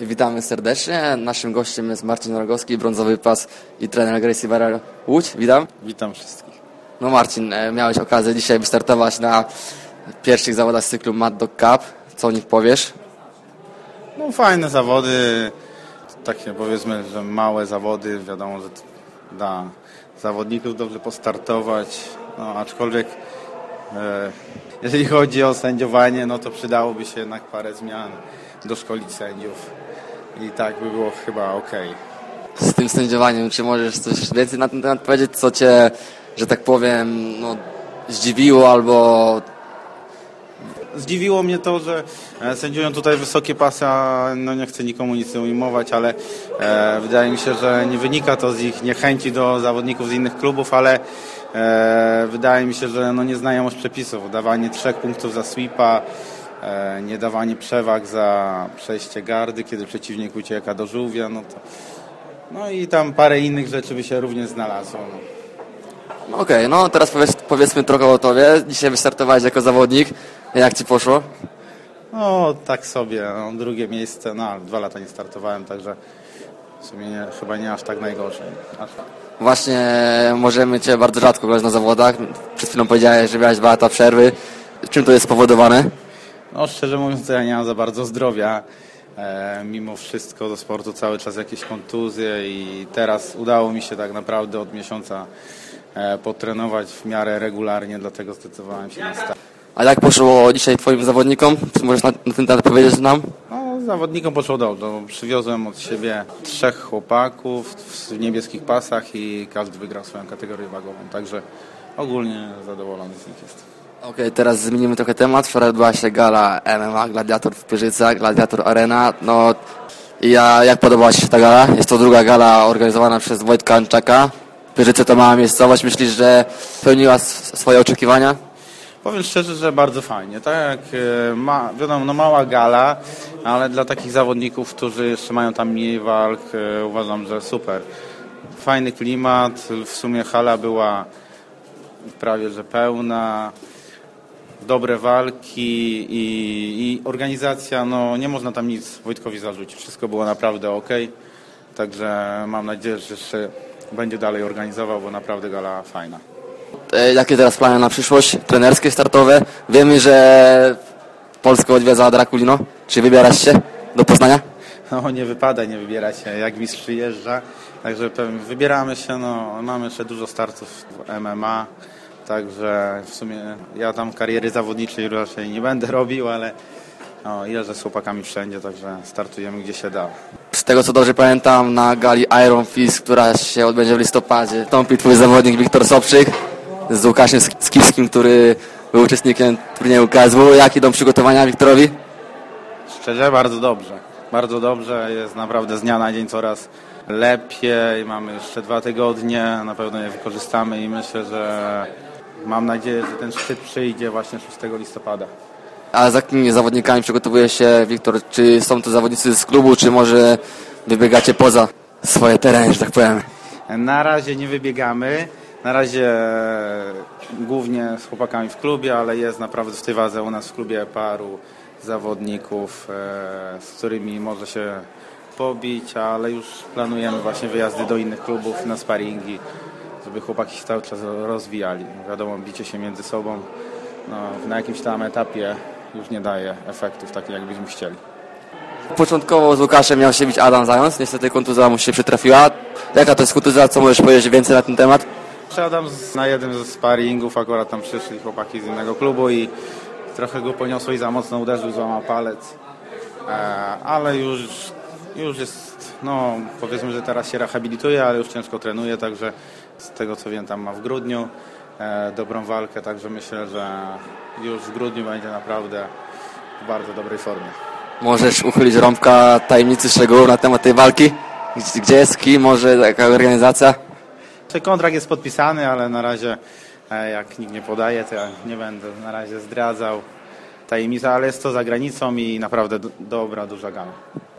Witamy serdecznie. Naszym gościem jest Marcin Rogowski, brązowy pas i trener Gracie Barrel Łódź. Witam. Witam wszystkich. No Marcin, e, miałeś okazję dzisiaj wystartować na pierwszych zawodach z cyklu Mad Dog Cup. Co o nich powiesz? No fajne zawody, takie powiedzmy, że małe zawody, wiadomo, że dla zawodników dobrze postartować, no aczkolwiek jeżeli chodzi o sędziowanie, no to przydałoby się jednak parę zmian, doszkolić sędziów i tak by było chyba ok. Z tym sędziowaniem, czy możesz coś więcej na ten temat powiedzieć, co cię, że tak powiem, no, zdziwiło albo Zdziwiło mnie to, że e, sędziują tutaj wysokie pasy, a no nie chcę nikomu nic ujmować, ale e, wydaje mi się, że nie wynika to z ich niechęci do zawodników z innych klubów, ale e, wydaje mi się, że no nieznajomość przepisów, dawanie trzech punktów za sweepa, e, nie dawanie przewag za przejście gardy, kiedy przeciwnik ucieka do żółwia, no to no i tam parę innych rzeczy by się również znalazło. No. No Okej, no teraz powiedz, powiedzmy trochę o tobie. Dzisiaj wystartowałeś jako zawodnik. Jak ci poszło? No, tak sobie. No, drugie miejsce, no dwa lata nie startowałem, także w sumie nie, chyba nie aż tak najgorzej. Aż, Właśnie możemy cię bardzo rzadko oglądać na zawodach. Przed chwilą powiedziałeś, że miałeś dwa lata przerwy. Czym to jest spowodowane? no, szczerze mówiąc, to ja nie mam za bardzo zdrowia. E, mimo wszystko do sportu cały czas jakieś kontuzje i teraz udało mi się tak naprawdę od miesiąca e, potrenować w miarę regularnie, dlatego zdecydowałem się na start. A jak poszło dzisiaj twoim zawodnikom? Czy możesz na, na ten temat powiedzieć nam? Zawodnikom poszło dobrze. Przywiozłem od siebie trzech chłopaków w niebieskich pasach i każdy wygrał swoją kategorię wagową. Także ogólnie zadowolony z nich jestem. Okej, teraz zmienimy trochę temat. Wczoraj odbyła się gala MMA, Gladiator w Pyrzycach, Gladiator Arena. No ja, jak podobała Ci się ta gala? Jest to druga gala organizowana przez Wojtka Anczaka. Pyrzyce to mała miejscowość. Myślisz, że spełniła s- swoje oczekiwania? Powiem szczerze, że bardzo fajnie. Tak e, ma, wiadomo, no mała gala, ale dla takich zawodników, którzy jeszcze mają tam mniej walk, e, uważam, że super. Fajny klimat, w sumie hala była prawie że pełna, dobre walki i, i organizacja, no nie można tam nic Wojtkowi zarzucić. Wszystko było naprawdę ok. Także mam nadzieję, że jeszcze będzie dalej organizował, bo naprawdę gala fajna. E, Jakie teraz plany na przyszłość? Trenerskie, startowe? Wiemy, że Polskę odwiedza Draculino. Czy wybierasz się do Poznania? No nie wypada nie wybierać się, jak mistrz przyjeżdża. Także wybieramy się, no mamy jeszcze dużo startów w MMA. Także w sumie ja tam kariery zawodniczej raczej nie będę robił, ale no, jeżdżę z chłopakami wszędzie, także startujemy gdzie się da. Z tego co dobrze pamiętam, na gali Iron Fist, która się odbędzie w listopadzie, wstąpi twój zawodnik Wiktor Sobczyk z Łukaszem Sk- Skibskim, który był uczestnikiem turnieju KSW. Jak idą przygotowania Wiktorowi? Szczerze, bardzo dobrze. Bardzo dobrze, jest naprawdę z dnia na dzień coraz lepiej. Mamy jeszcze dwa tygodnie, na pewno je wykorzystamy i myślę, że mam nadzieję, że ten szczyt przyjdzie właśnie 6 listopada. A z jakimi zawodnikami przygotowuje się Wiktor? Czy są to zawodnicy z klubu, czy może wybiegacie poza swoje tereny, że tak powiem? Na razie nie wybiegamy. Na razie głównie z chłopakami w klubie, ale jest naprawdę w tej wadze u nas w klubie paru zawodników, e, z którymi może się pobić, ale już planujemy właśnie wyjazdy do innych klubów na sparingi, żeby chłopaki się cały czas rozwijali. Wiadomo, bicie się między sobą no, na jakimś tam etapie już nie daje efektów takich, jakbyśmy chcieli. Początkowo z Łukaszem miał się bić Adam Zając, niestety kontuzja mu się przytrafiła. Jaka to jest kontuzja? Co możesz powiedzieć więcej na ten temat? Siadam z- na jednym ze sparingów, akurat tam przyszli chłopaki z innego klubu i trochę go poniosło i za mocno uderzył, złamał palec. E, ale już, już jest, no powiedzmy, że teraz się rehabilituje, ale już ciężko trenuje, także z tego co wiem tam ma w grudniu e, dobrą walkę, także myślę, że już w grudniu będzie naprawdę w bardzo dobrej formie. Możesz uchylić rąbka tajemnicy szczegółów na temat tej walki? Gdzie- jest, kim, może jaka organizacja? Kontrakt jest podpisany, ale na razie e, jak nikt nie podaje, to ja nie będę na razie zdradzał tajemnica, ale jest to za granicą i naprawdę do, dobra, duża gama.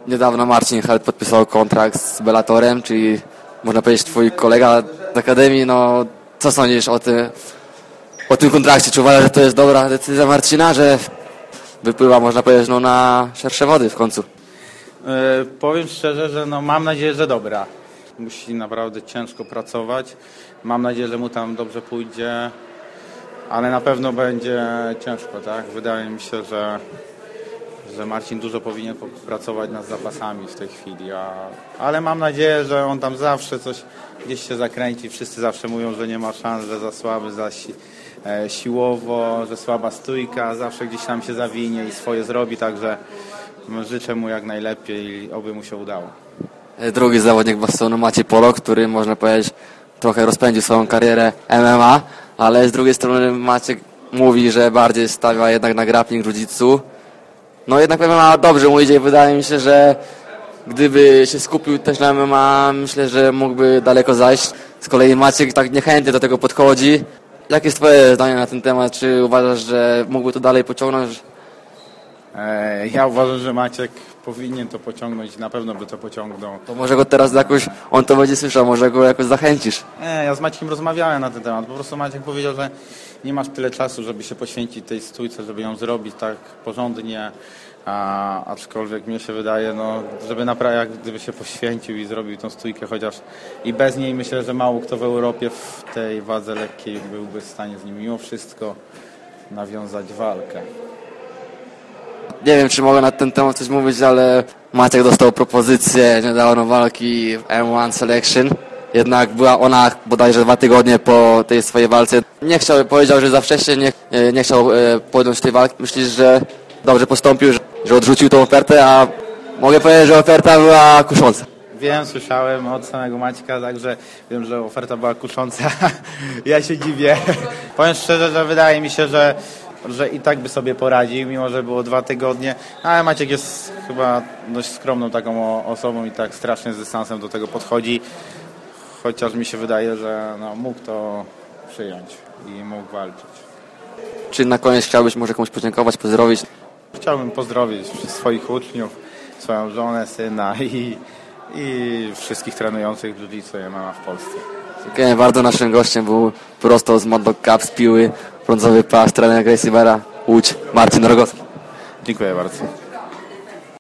Niedawno Marcin Held podpisał kontrakt z Bellatorem, czyli można powiedzieć twój kolega z Akademii. No, co sądzisz o tym, o tym kontrakcie? Czy uważasz, że to jest dobra decyzja Marcina, że wypływa, można powiedzieć, no, na szersze wody w końcu? E, powiem szczerze, że no, mam nadzieję, że dobra. Musi naprawdę ciężko pracować. Mam nadzieję, że mu tam dobrze pójdzie, ale na pewno będzie ciężko, tak? Wydaje mi się, że, że Marcin dużo powinien pracować nad zapasami w tej chwili, a, ale mam nadzieję, że on tam zawsze coś gdzieś się zakręci. Wszyscy zawsze mówią, że nie ma szans, że za słaby, za si, e, siłowo, że słaba stójka, zawsze gdzieś tam się zawinie i swoje zrobi, także no, życzę mu jak najlepiej i oby mu się udało. E, Drugi zawodnik Bastonu Maciej Polo, który można powiedzieć trochę rozpędził swoją karierę MMA, ale z drugiej strony Maciek mówi, że bardziej stawia jednak na grappling jiu No jednak MMA dobrze mu idzie wydaje mi się, że gdyby się skupił też na MMA, myślę, że mógłby daleko zajść. Z kolei Maciek tak niechętnie do tego podchodzi. Jakie jest twoje zdanie na ten temat? Czy uważasz, że mógłby to dalej pociągnąć? E, ja uważam, że Maciek powinien to pociągnąć, na pewno by to pociągnął. To może go teraz jakoś, on to będzie słyszał, może go jakoś zachęcisz. Nie, ja z Maćkiem rozmawiałem na ten temat. Po prostu Maciek powiedział, że nie masz tyle czasu, żeby się poświęcić tej stójce, żeby ją zrobić tak porządnie. A, aczkolwiek mnie się wydaje, no, żeby naprawdę jak gdyby się poświęcił i zrobił tą stójkę, chociaż i bez niej myślę, że mało kto w Europie w tej wadze lekkiej byłby w stanie z nim mimo wszystko nawiązać walkę. Nie wiem, czy mogę na ten temat coś mówić, ale Maciek dostał propozycję niedawno walki w M1 Selection. Jednak była ona bodajże dwa tygodnie po tej swojej walce. Nie chciał, powiedział, że za wcześnie nie, nie- chciał e, podjąć tej walki. Myślisz, że dobrze postąpił, że odrzucił tą ofertę, a mogę powiedzieć, że oferta była kusząca. Wiem, słyszałem od samego Maćka, także wiem, że oferta była kusząca. ja się dziwię. Powiem szczerze, że wydaje mi się, że, że i tak by sobie poradził, mimo że było dwa tygodnie. Ale Maciek jest chyba dość skromną taką osobą i tak strasznie z dystansem do tego podchodzi. Chociaż mi się wydaje, że no, mógł to przyjąć i mógł walczyć. Czy na koniec chciałbyś może komuś podziękować, pozdrowić? Chciałbym pozdrowić swoich uczniów, swoją żonę, syna i, i wszystkich trenujących jiu-jitsu i MMA w Polsce. Dziękuję bardzo. Naszym gościem był prosto z Mondo Cup z Piły, brązowy pas, trener Gracie Łódź, Marcin Rogowski. Dziękuję bardzo.